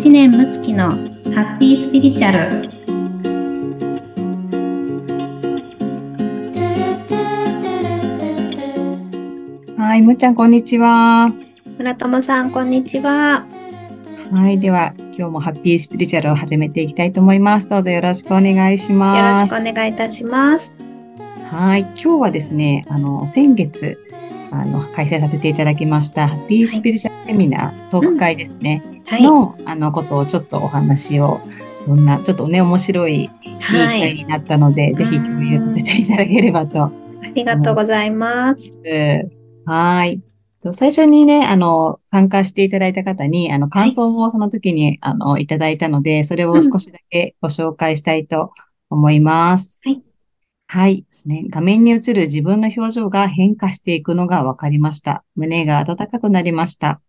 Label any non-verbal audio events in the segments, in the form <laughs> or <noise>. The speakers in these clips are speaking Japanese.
知念睦月のハッピースピリチュアルはい、むーちゃん、こんにちは。村友さんこんにちははい、では、今日もハッピースピリチュアルを始めていきたいと思います。どうぞよろしくお願いしよろます。しくお願いいたしますはい、今日はですね、あの、先月、あの、開催させていただきました、ハッピースピリチュアルセミナー、トーク会ですね、はいの、あの、ことをちょっとお話を、どんな、ちょっとね、面白い、いいはい会になったので、ぜひ共有させていただければとありがとうございますはい。と最初にね、あの、参加していただいた方に、あの、感想もその時に、あの、いただいたので、それを少しだけご紹介したいと思います。はい。はい。ね。画面に映る自分の表情が変化していくのが分かりました。胸が温かくなりました。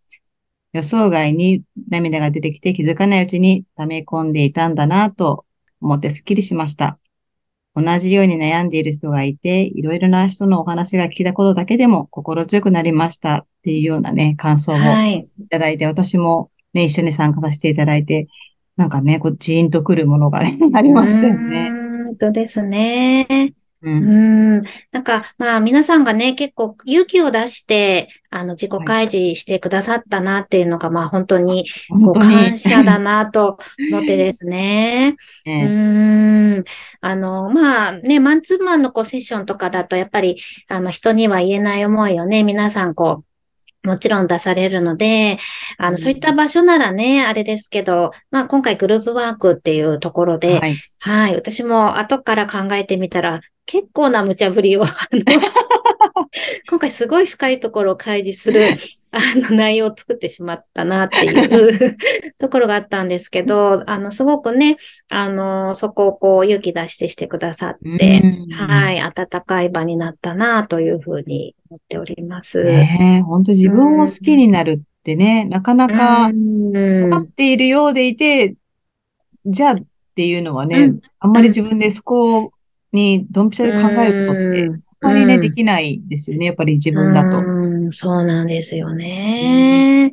予想外に涙が出てきて気づかないうちに溜め込んでいたんだなぁと思ってスッキリしました。同じように悩んでいる人がいて、いろいろな人のお話が聞いたことだけでも心強くなりましたっていうようなね、感想をはいいただいて、私もね、一緒に参加させていただいて、なんかね、こう、ジーンとくるものがね、<laughs> ありましたよね。うーんとですねう。うんん。なんか、まあ、皆さんがね、結構勇気を出して、あの、自己開示してくださったなっていうのが、まあ、本当に、こう。感謝だなと思ってですね。<laughs> うねーん。あの、まあね、マンツーマンのこうセッションとかだと、やっぱり、あの、人には言えない思いをね、皆さんこう、もちろん出されるので、あの、うんそういった場所ならね、あれですけど、まあ今回グループワークっていうところで、はい。はい、私も後から考えてみたら、結構な無茶ぶりを、<laughs> 今回すごい深いところを開示する、<laughs> あの、内容を作ってしまったなっていう <laughs> ところがあったんですけど、あの、すごくね、あの、そこをこう勇気出してしてくださって、うん。はい、温かい場になったなというふうに思っております。ねえ、本当自分を好きになるってね、なかなかうん。分かっているようでいて、じゃあっていうのはね、うん。あんまり自分でそこにドンピシャで考えることって、うんあんまりね、うんできないですよね、やっぱり自分だと。うん、そうなんですよね。やっ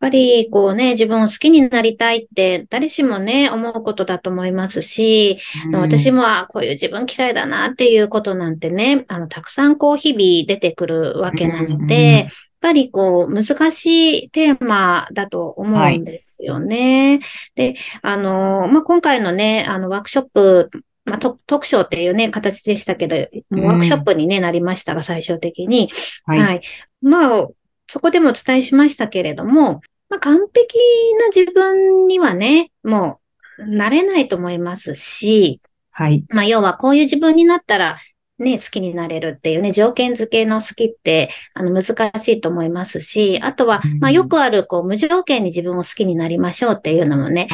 ぱり、こうね、自分を好きになりたいって、誰しもね、思うことだと思いますし、うん私も、あこういう自分嫌いだなっていうことなんてね、あの、たくさんこう、日々出てくるわけなのうんで、やっぱりこう、難しいテーマだと思うんですよね。で、あの、まあ、今回のね、あの、ワークショップ、まあ、ト特賞っていうね、形でしたけど、もうワークショップに、ねなりましたが、最終的に。はい。はい。まあ、そこでもお伝えしましたけれども、まあ、完璧な自分にはね、もう、なれないと思いますし、はい。まあ、要はこういう自分になったら、ね、好きになれるっていうね、条件付けの好きって、あの、難しいと思いますし、あとはうん、まあ、よくある、こう、無条件に自分を好きになりましょうっていうのもね、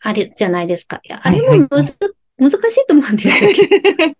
あるじゃないですか。あれもむず、難しいと思うんですよ。<laughs>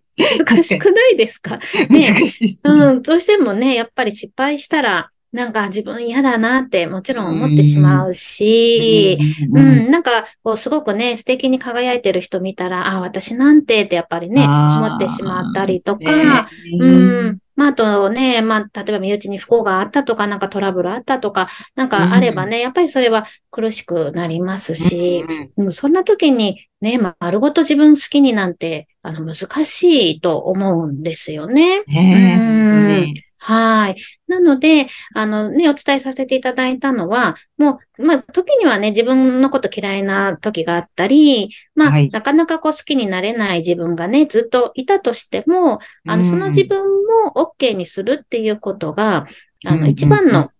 難しくないですか？ね。難しいね。うん、どうしてもね、やっぱり失敗したら、なんか自分嫌だなってもちろん思ってしまうし、ううん。ん、なんか、こう、すごくね、素敵に輝いてる人見たら、あ、私なんてってやっぱりね、思ってしまったりとねか、えうん。まあ、あとね、まあ、例えば身内に不幸があったとか、なんかトラブルあったとか、なんかあればね、やっぱりそれは苦しくなりますし、うんうん。そんな時にね、まあ丸ごと自分好きになんて、あの、難しいと思うんですよね。ねえうん本当にはい。なので、あのね、お伝えさせていただいたのは、もう、まあ、時にはね、自分のこと嫌いな時があったり、まあ、はい。なかなかこう好きになれない自分がね、ずっといたとしても、あの、うん。その自分も OK にするっていうことが、あの、一番の、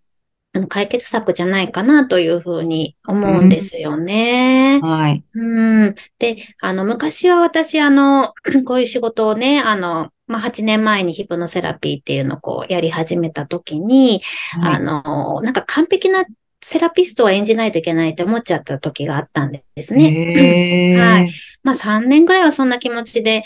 あの、解決策じゃないかなというふうに思うんですよね。はい。うん。で、あの、昔は私、あの、<clears throat> こういう仕事をね、あの、まあ、8年前にヒプノセラピーっていうのをこうやり始めた時に、あの、なんか完璧なセラピストを演じないといけないって思っちゃった時があったんですね。はい。まあ3年ぐらいはそんな気持ちで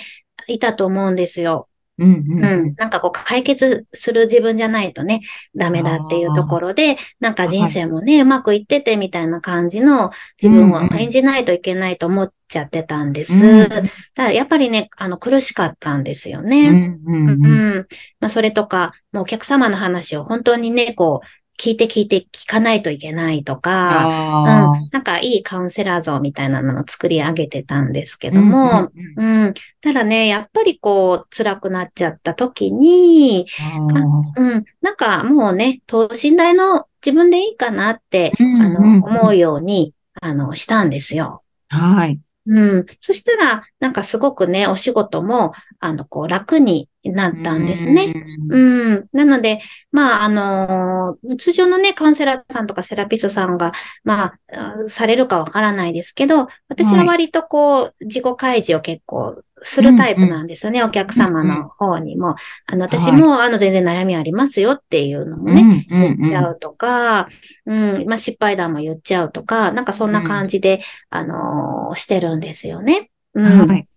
いたと思うんですよ。うんううんん。なんかこう解決する自分じゃないとね、ダメだっていうところで、なんか人生もね、うまくいっててみたいな感じの自分を演じないといけないと思っちゃってたんです。うんだからやっぱりね、あの苦しかったんですようね。んうんううんん。まあそれとか、もうお客様の話を本当にね、こう、聞いて聞いて聞かないといけないとか、あうん、なんかいいカウンセラー像みたいなのを作り上げてたんですけども、うんうんうん。ただね、やっぱりこう、辛くなっちゃった時に、あうん、なんかもうね、等身大の自分でいいかなって、うんあうんの、思うように、あの、したんですよ。ーはい。うん。そしたら、なんかすごくね、お仕事も、あの、こう、楽になったんですね。うん。うん。なので、まあ、あのー通常のね、カウンセラーさんとかセラピストさんが、まあ、あされるかわからないですけど、私は割とこう、自己開示を結構するタイプなんですよね、お客様の方にも。あの、私も、あの、全然悩みありますよっていうのもね、うんうん言っちゃうとか、うん、まあ、失敗談も言っちゃうとか、なんかそんな感じで、あのーしてるんですよね。ううんん。はい。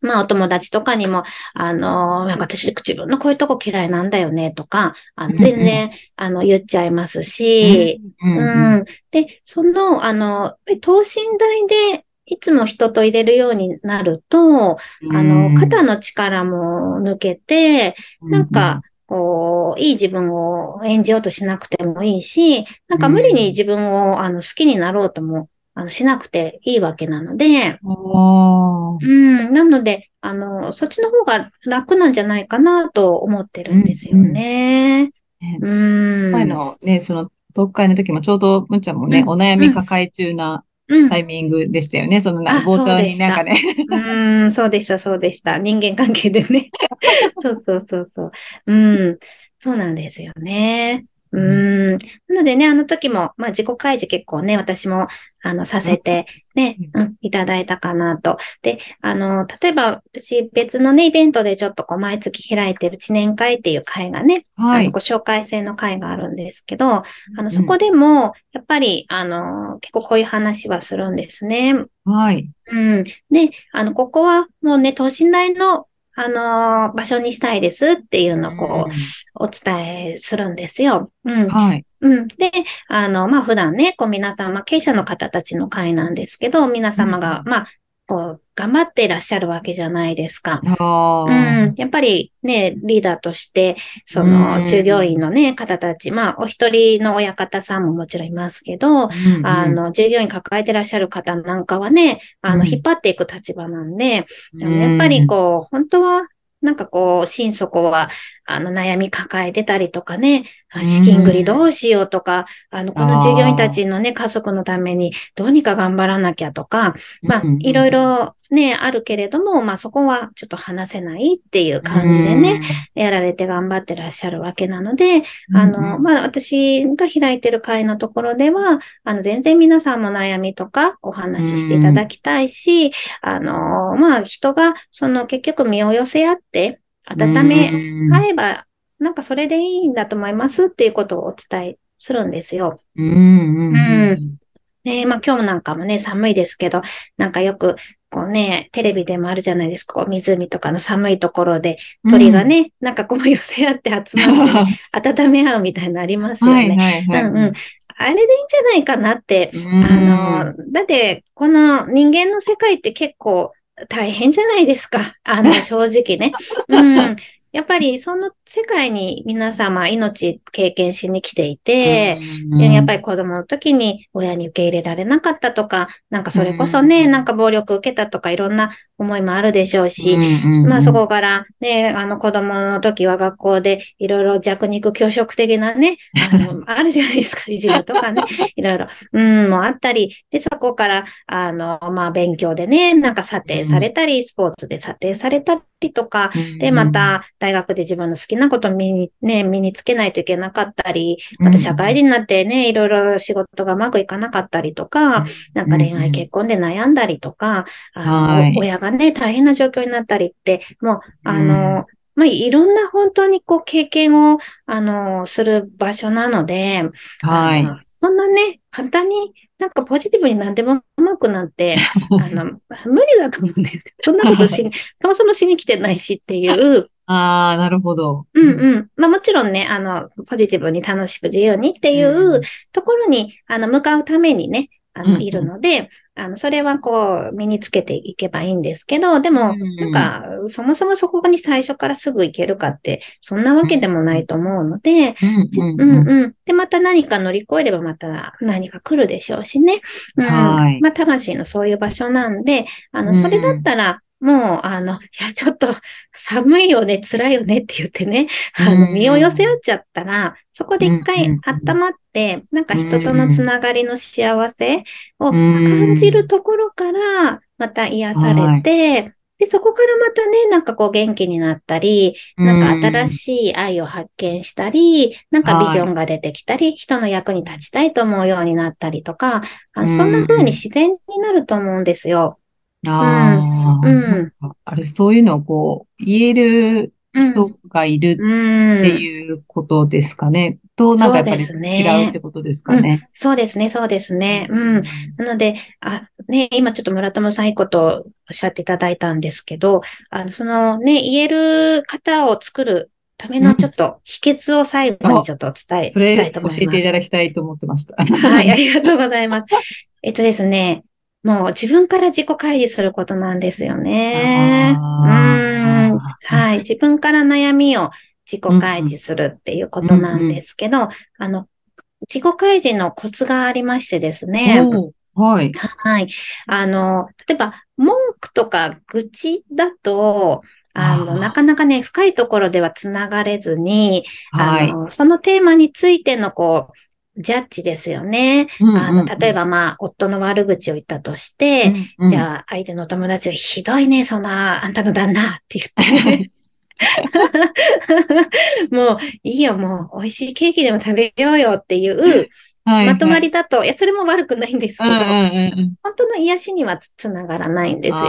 まあ、お友達とかにも、あの、なんか私自分のこういうとこ嫌いなんだよね、とか、あのうんうん全然、あの、言っちゃいますし、うんううんん。で、その、あの、等身大で、いつも人と入れるようになると、あの、肩の力も抜けて、なんか、こう、いい自分を演じようとしなくてもいいし、なんか無理に自分を、あの、好きになろうとも、あの、しなくていいわけなので、うん。なので、あの、そっちの方が楽なんじゃないかなと思ってるんですよね。ねうん。前のね、その、特会の時もちょうど、むっちゃんもね、うんお悩み抱え中なうん。タイミングでしたよね。そのな、あ冒頭になんかね。うん、そうでした、そうでした。人間関係でね。<laughs> そうそうそうそう。うん。そうなんですよね。うん。なのでね、あの時も、まあ自己開示結構ね、私も、あの、させて、ね、うん、いただいたかなと。で、あの、例えば、私別のね、イベントでちょっとこう、毎月開いてる知念会っていう会がね、はいあの、。ご紹介制の会があるんですけど、あの、そこでも、やっぱり、あの、結構こういう話はするんですね。はい。うん。で、あの、ここはもうね、等身大の、あのー場所にしたいですっていうのをこう、お伝えするんですよ。うん。はい。うん。で、あの、まあ、普段ね、こう皆さん、まあ、経営者の方たちの会なんですけど、皆様が、うんまあ、こう、頑張っていらっしゃるわけじゃないですか。あうあ。ん。やっぱりね、リーダーとして、そうんの、従業員のね、方たち、まあ、お一人の親方さんももちろんいますけど、うんあ、の、従業員抱えてらっしゃる方なんかはね、あの、うん引っ張っていく立場なんで、うんあのやっぱりこう、本当は、なんかこう、心底は、あの、悩み抱えてたりとかね、あ資金繰りどうしようとか、あの、この従業員たちのね、家族のためにどうにか頑張らなきゃとか、まあうん、いろいろね、あるけれども、まあ、そこはちょっと話せないっていう感じでね、やられて頑張ってらっしゃるわけなので、うん、あの、まあ、私が開いてる会のところでは、あの、全然皆さんも悩みとかお話ししていただきたいし、あの、まあ、人が、その結局身を寄せ合って、温めうん。合えば、なんかそれでいいんだと思いますっていうことをお伝えするんですよ。うんうんうんねまあ今日なんかもね、寒いですけど、なんかよく、こうね、テレビでもあるじゃないですか、こう湖とかの寒いところで鳥がね、なんかこう寄せ合って集まって、<laughs> 温め合うみたいなのありますよはいね。うんうん。あれでいいんじゃないかなって、あの、だって、この人間の世界って結構大変じゃないですか。あの、<laughs> 正直ね。うん。やっぱりその世界に皆様命経験しに来ていて、でやっぱり子供の時に親に受け入れられなかったとか、なんかそれこそね、うん。なんか暴力受けたとかいろんな思いもあるでしょうし、うんまあそこからね、あの子供の時は学校でいろいろ弱肉強食的なね、あの、<laughs> あるじゃないですか、いじめとかね、<laughs> いろいろ、うん、もあったり、で、そこから、あの、まあ勉強でね、なんか査定されたり、スポーツで査定されたりとか、で、ま、た大学で自分の好きなことを身に、ね、身につけないといけなかったり、また社会人になってね、いろいろ仕事がうまくいかなかったりとか、なんか恋愛結婚で悩んだりとか、あはい。の、親がね、大変な状況になったりって、もう、あうんの、まあ、いろんな本当にこう経験を、あの、する場所なので、はい。そんなね、簡単になんかポジティブに何でもうまくなって、<laughs> あの、無理だと思うんですよ。そんなことしに、<laughs> そもそもしに来てないしっていう、ああ、なるほど。うんうん。まあもちろんね、あの、ポジティブに楽しく自由にっていうところに、あの、向かうためにね、あの、うんうんいるので、あの、それはこう、身につけていけばいいんですけど、でも、うんなんか、そもそもそこに最初からすぐ行けるかって、そんなわけでもないと思うので、うんうんうん。で、また何か乗り越えればまた何か来るでしょうしね。うん。はいまあ、魂のそういう場所なんで、あの、うんそれだったら、もう、あの、いや、ちょっと寒いよね、辛いよねって言ってね、あの、うん身を寄せ合っちゃったら、そこで一うん回うん。温まって、なんか人とのつながりの幸せをうん。感じるところから、また癒されて、で、そこからまたね、なんかこう元気になったり、なんか新しい愛を発見したり、なんかビジョンが出てきたり、人の役に立ちたいと思うようになったりとか、あそんな風に自然になると思うんですよ。ああ、うんあれ、そういうのをこう、言えるうん。人がいるうん。っていうことですかね。と、なんかやっぱりそうってことですかね。そうですね、そうですね。うん。なので、あ、ね、今ちょっと村友さんいいことおっしゃっていただいたんですけど、あの、そのね、言える方を作るためのちょっと秘訣を最後にちょっとお伝えそしたいと思います。えていただきたいと思ってました。はい、ありがとうございます。えっとですね、もう自分から自己開示することなんですよね。うん。はい。自分から悩みを自己開示するっていうことなんですけど、あの、自己開示のコツがありましてですね。はい。はい。あの、例えば、文句とか愚痴だと、あの、なかなかね、深いところではつながれずに、はい。あの、そのテーマについての、こう、ジャッジですよね。あの、例えば、まあ、夫の悪口を言ったとして、うん、じゃあ、相手の友達が、ひどいね、そんな、あんたの旦那って言って。<laughs> もう、いいよ、もう、美味しいケーキでも食べようよっていう、はい、まとまりりだと、いや、それも悪くないんですけど、うんうんうんうん。本当の癒しにはつつながらないんですよね。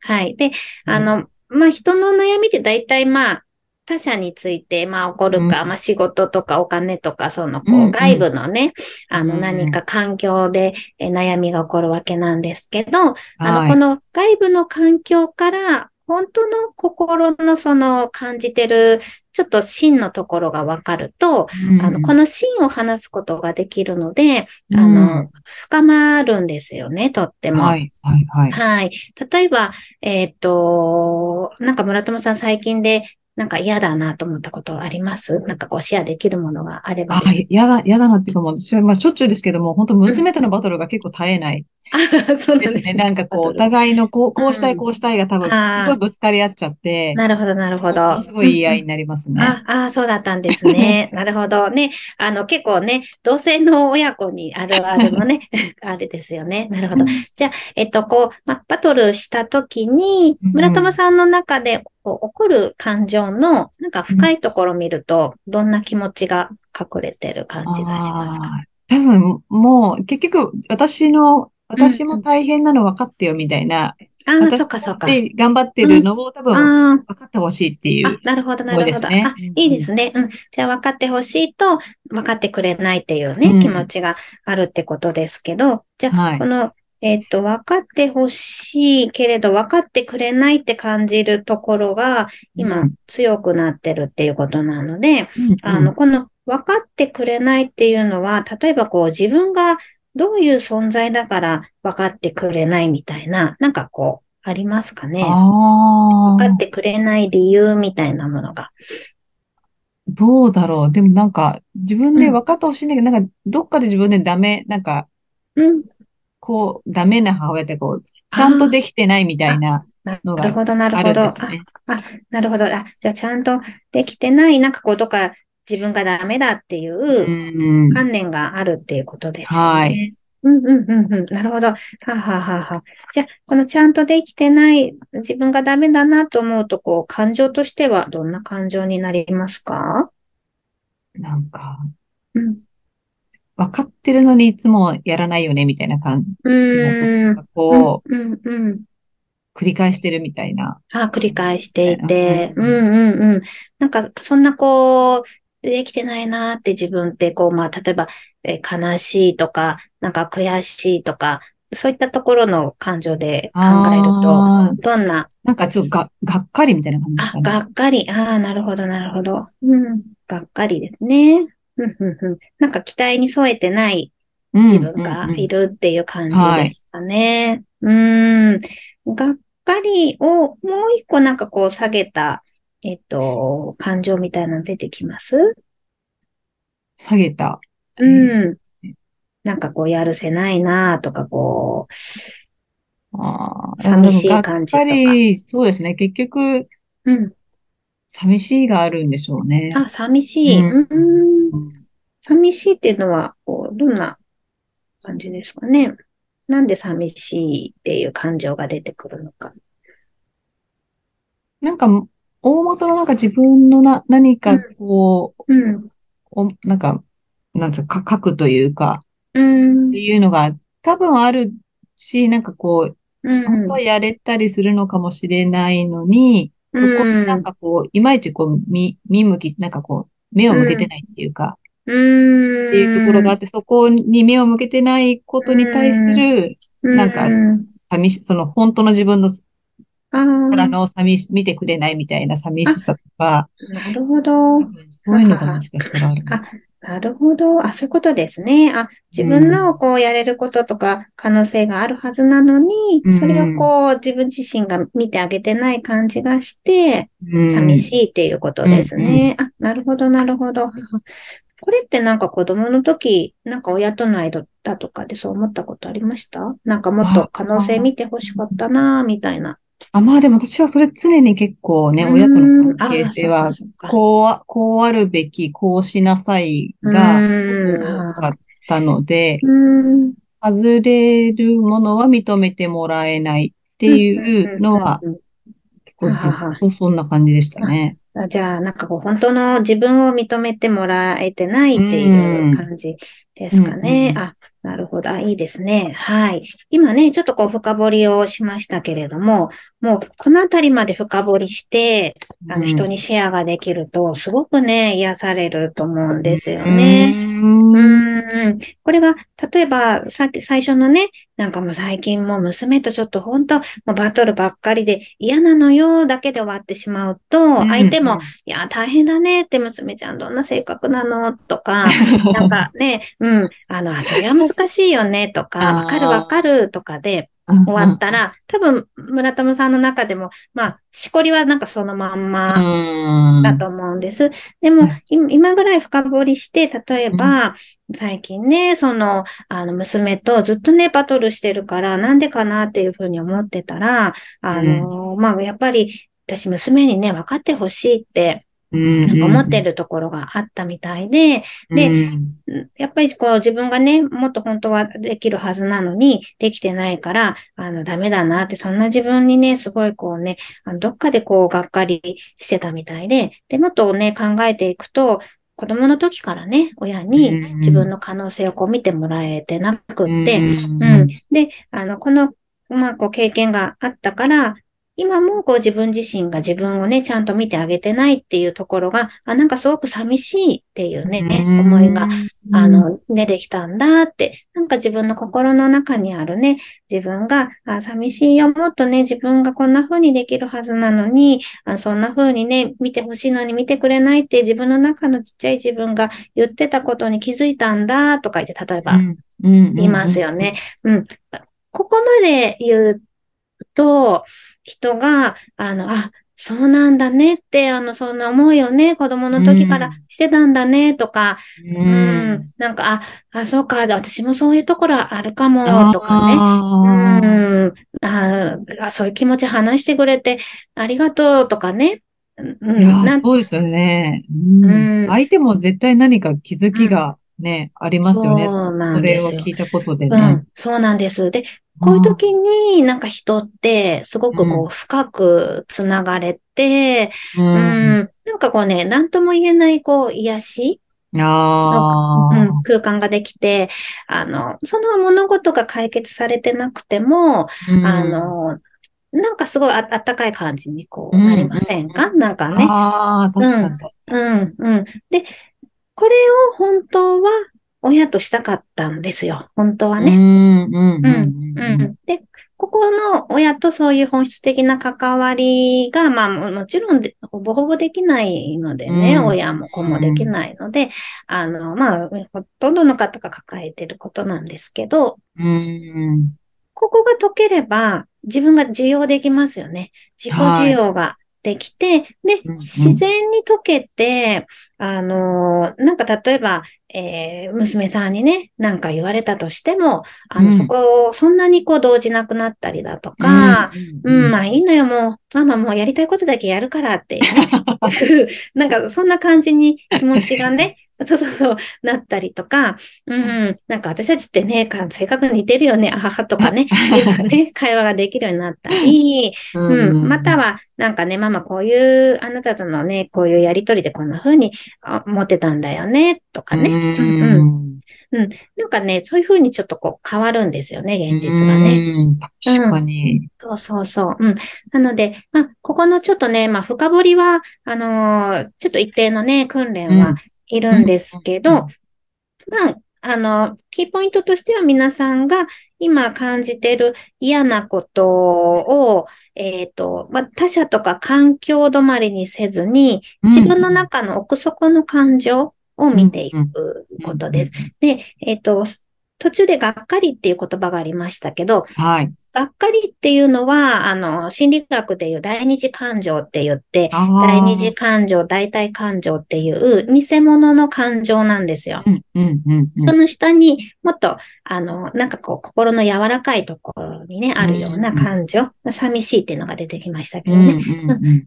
はい。で、あの、まあ、人の悩みって大体、まあ、他者について、まあ、起こるか、うんまあ、仕事とかお金とか、その、こう、うんうん外部のね、あの、うん何か環境でえ悩みが起こるわけなんですけど、あの、はいこの外部の環境から、本当の心のその感じてる、ちょっと真のところがわかると、あの、この真を話すことができるので、あの、深まるんですよね、とっても。はい、はい、はい。はい。例えば、えっ、と、なんか村友さん最近で、なんか嫌だなと思ったことあります？なんかこうシェアできるものがあればあです。、やだ、やだなっていうかもう、私はまあしょっちゅうですけども、本当娘とのバトルが結構絶えないあ、<laughs> そうですすね。なんかこう、お互いのこう、こうしたい、うんこうしたいが多分、すごいぶつかり合っちゃって、なるほど、なるほど。すごい言い合いうんになりますね。あ、あ、そうだったんですね。<laughs> なるほど。ね。あの、結構ね、同性の親子にあるあるのね、<laughs> あれですよね。なるほど。じゃあ、えっと、こう、ま、バトルしたときに、うん村友さんの中でこう起こる感情の、なんか深いところを見ると、どんな気持ちが隠れてる感じがしますか？あー多分、もう、結局、私の、私も大変なの分かってよ、みたいな。ああ、私そっかそっか。で頑張ってるのを多分、あ分かってほしいっていあ、うあ、。なるほど、なるほど。あ、いいですね。うん。じゃあ分かってほしいと、分かってくれないっていうね、うん気持ちがあるってことですけど、じゃあ、はいこの、えっと、分かってほしいけれど、分かってくれないって感じるところが、今、うん強くなってるっていうことなので、うんあの、この分かってくれないっていうのは、例えばこう自分がどういう存在だから分かってくれないみたいな、なんかこう、ありますかね？分かってくれない理由みたいなものが。どうだろう？でもなんか、自分で分かってほしいんだけど、なんか、どっかで自分でダメ、なんか、うん。こう、ダメな母親ってこう、ちゃんとできてないみたいななのがるほど、なるあほど。あるんですよね。なるほど。あ、じゃあちゃんとできてない、なんかこう、とか自分がダメだっていううん。観念があるっていうことですよね。はいうんうんうんうん。なるほど。はあはあはあはあじゃあ、このちゃんとできてない、自分がダメだなと思うと、こう、感情としてはどんな感情になりますか？なんか、うん。分かってるのにいつもやらないよね、みたいな感うじ。のこう、うんうんうん。繰り返してるみたいな。あ、繰り返していて、ううんんうんうん。なんか、そんなこう、できてないなって自分って、こう、まあ、例えば、えー悲しいとか、なんか悔しいとか、そういったところの感情で考えると、どんな、なんかちょっとが、がっかりみたいな感じですあ、かね。がっかり、ああ、なるほど、なるほど。うん、がっかりですね。<laughs> なんか期待に添えてないうん自分がいるっていう感じですかね。うん。がっかりをもう一個なんかこう下げた、えっと、感情みたいなの出てきます？下げた。うん。なんかこう、やるせないなとか、こああ、寂しい感じとかがっかり、そうですね。結局、う、うん。寂しいがあるんでしょうね。あ、寂しい。うんうん。うん寂しいっていうのは、こう、どんな感じですかね。なんで寂しいっていう感情が出てくるのか。なんか、大元のなんか自分のな、何かこう、うん。おなんか、なんつうか、書くというか、うんって。いうのが多分あるし、なんかこう、うん。本当はやれたりするのかもしれないのに、そこになんかこう、いまいちこう、見、見向き、なんかこう、目を向けてないっていうか、うん。っていうところがあって、そこに目を向けてないことに対する、なんかうん寂し、その本当の自分のああ、からなの寂し、見てくれないみたいな寂しさとか、るほど。そういうのがもしかしたらあるのあ、なるほど。あ、そういうことですね。あ、自分のこうやれることとか可能性があるはずなのに、うんそれをこう自分自身が見てあげてない感じがして、うん寂しいっていうことですね。あ、なるほど、なるほど。これってなんか子供の時、なんか親との間だとかでそう思ったことありました？なんかもっと可能性見てほしかったな、みたいな。あ、まあでも私はそれ常に結構ね、うん。親との関係性はこうあ、こうあるべき、こうしなさいがうん。多かったので、うん。外れるものは認めてもらえないっていうのは、結構ずっとそんな感じでしたね。あじゃあ、なんかこう、本当の自分を認めてもらえてないっていう感じですかね。あ、なるほど。あ、いいですね。はい。今ね、ちょっとこう、深掘りをしましたけれども、もう、このあたりまで深掘りして、あの、人にシェアができると、すごくね、癒されると思うんですよね。うんうーん。これが、例えば、さっき最初のね、なんかもう最近もう娘とちょっと本当、もうバトルばっかりで嫌なのよだけで終わってしまうと、相手も、いや、大変だねって娘ちゃんどんな性格なの？とか、<laughs> なんかね、うん、あの、あそれは難しいよねとか、わかるわかるとかで終終わったら、多分、村友さんの中でも、まあ、しこりはなんかそのまんま、だと思うんです。でも今ぐらい深掘りして、例えば、最近ね、その、あの、娘とずっとね、バトルしてるから、なんでかなっていうふうに思ってたら、あの、まあ、やっぱり、私、娘にね、分かってほしいって、なんか思ってるところがあったみたいで、でやっぱりこう自分がね、もっと本当はできるはずなのに、できてないから、あの、ダメだなって、そんな自分にね、すごいこうね、あのどっかでこう、がっかりしてたみたいで、で、もっとね、考えていくと、子供の時からね、親にうん。自分の可能性をこう見てもらえてなくって、うん。うん。で、あの、この、まあ、こう、経験があったから、今もこう自分自身が自分をね、ちゃんと見てあげてないっていうところが、あ、なんかすごく寂しいっていうね、思いが、あ、の、出てきたんだって、なんか自分の心の中にあるね、自分が、あ、寂しいよ、もっとね、自分がこんな風にできるはずなのに、あそんな風にね、見てほしいのに見てくれないって自分の中のちっちゃい自分が言ってたことに気づいたんだとか言って、例えば、言いますよね。うん。ここまで言うと、人が、あの、あ、そうなんだねって、あの、そんな思いをね、子供の時からしてたんだね、とか、ううん、なんか、あ、あ、そうか、私もそういうところあるかも、とかね。うん、ああ、そういう気持ち話してくれてありがとうとかね。うん、そうですよね。うんうん相手も絶対何か気づきがね、ありますよね。そうなんそですよれを聞いたことでね。うん、そうなんです。で、こういう時になんか人ってすごくこうう深くつながれて、ううん、ん。なんかこうね、なんとも言えないこう癒し、ああ。うん、空間ができて、あの、その物事が解決されてなくても、うんあ、の、なんかすごいああったかい感じにこううんなりませんか、なんかね。ああ、確かに。うん、うん。で、これを本当は親としたかったんですよ。本当はね。うん、うん、うん、うん。で、ここの親とそういう本質的な関わりが、まあももちろんでほぼほぼできないのでね、うん親も子もできないので、あの、まあ、ほとんどの方が抱えてることなんですけど、うん。ここが解ければ自分が受容できますよね。自己受容ができて、で自然に解けて、あの、なんか例えば、えー娘さんにね、なんか言われたとしても、あの、うん。そこをそんなにこう動じなくなったりだとか、うん、まあいいのよ、もう、ママもうやりたいことだけやるからっていうね、<laughs> <laughs> なんかそんな感じに気持ちがね、そうそうそう、なったりとか、うん、なんか私たちってね、か性格似てるよね、あははとかね、<laughs> ね、会話ができるようになったり、うん、または、なんかね、ママこういう、あなたとのね、こういうやりとりでこんな風にあ思ってたんだよね、とかね。ううんうん、ん。なんかね、そういう風にちょっとこう変わるんですよね、現実がね。うん。確かに。そうそうそう。うん。なので、まあ、ここのちょっとね、まあ、深掘りは、あのーちょっと一定のね、訓練はいるんですけど、うんまあ、あの、キーポイントとしては皆さんが今感じてる嫌なことを、えっ、と、まあ、他者とか環境止まりにせずに、自分の中の奥底の感情を見ていくことです。で、えっ、と、途中でがっかりっていう言葉がありましたけど、はい。がっかりっていうのは、あの、心理学でいう第二次感情って言って、第二次感情、代替感情っていう偽物の感情なんですよ。うん、うん、うん。その下にもっと、あの、なんかこう、心の柔らかいところにね、あるような感情、寂しいっていうのが出てきましたけどね。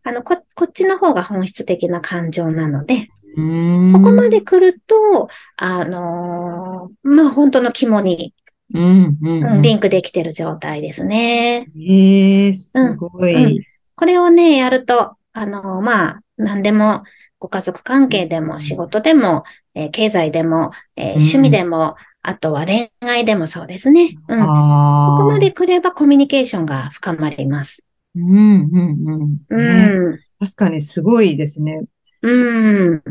あの、こ、こっちの方が本質的な感情なので、うん。ここまで来ると、あのーまあ、本当の肝に、うん、うん。うんリンクできてる状態ですね。ええすごうんい。これをね、やると、あの、まあ、何でも、ご家族関係でも、仕事でも、えー経済でも、えーうん趣味でも、あとは恋愛でもそうですね。うん。こ。こまで来ればコミュニケーションが深まります。うん、うん、うん。うねん。確かにすごいですね。うん。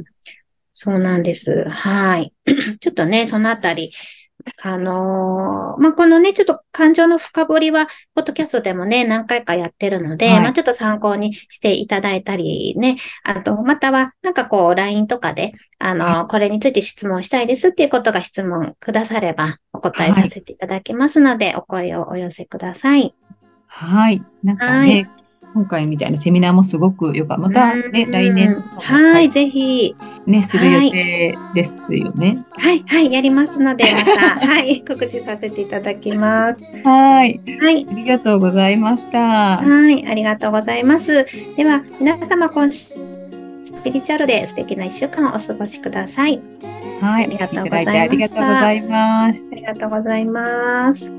そうなんです。はい。<clears throat> ちょっとね、そのあたり、あのーまあ、このね、ちょっと感情の深掘りは、ポッドキャストでもね、何回かやってるので、はいまあ、ちょっと参考にしていただいたりね、あと、または、なんかこう、LINE とかで、あのーこれについて質問したいですっていうことが質問くだされば、お答えさせていただきますので、お声をお寄せください。はい。なんかはね、今回みたいなセミナーもすごくよかった。またね、うん来年はい、ぜひ、ね、する予定ですよね。はい、はい、やりますので、また、<laughs> はい、告知させていただきます。はい。はい。ありがとうございました。はい、ありがとうございます。では、皆様今週、スピリチュアルで素敵な一週間をお過ごしください。はい。ありがとうございましたありがとうございます。ありがとうございます。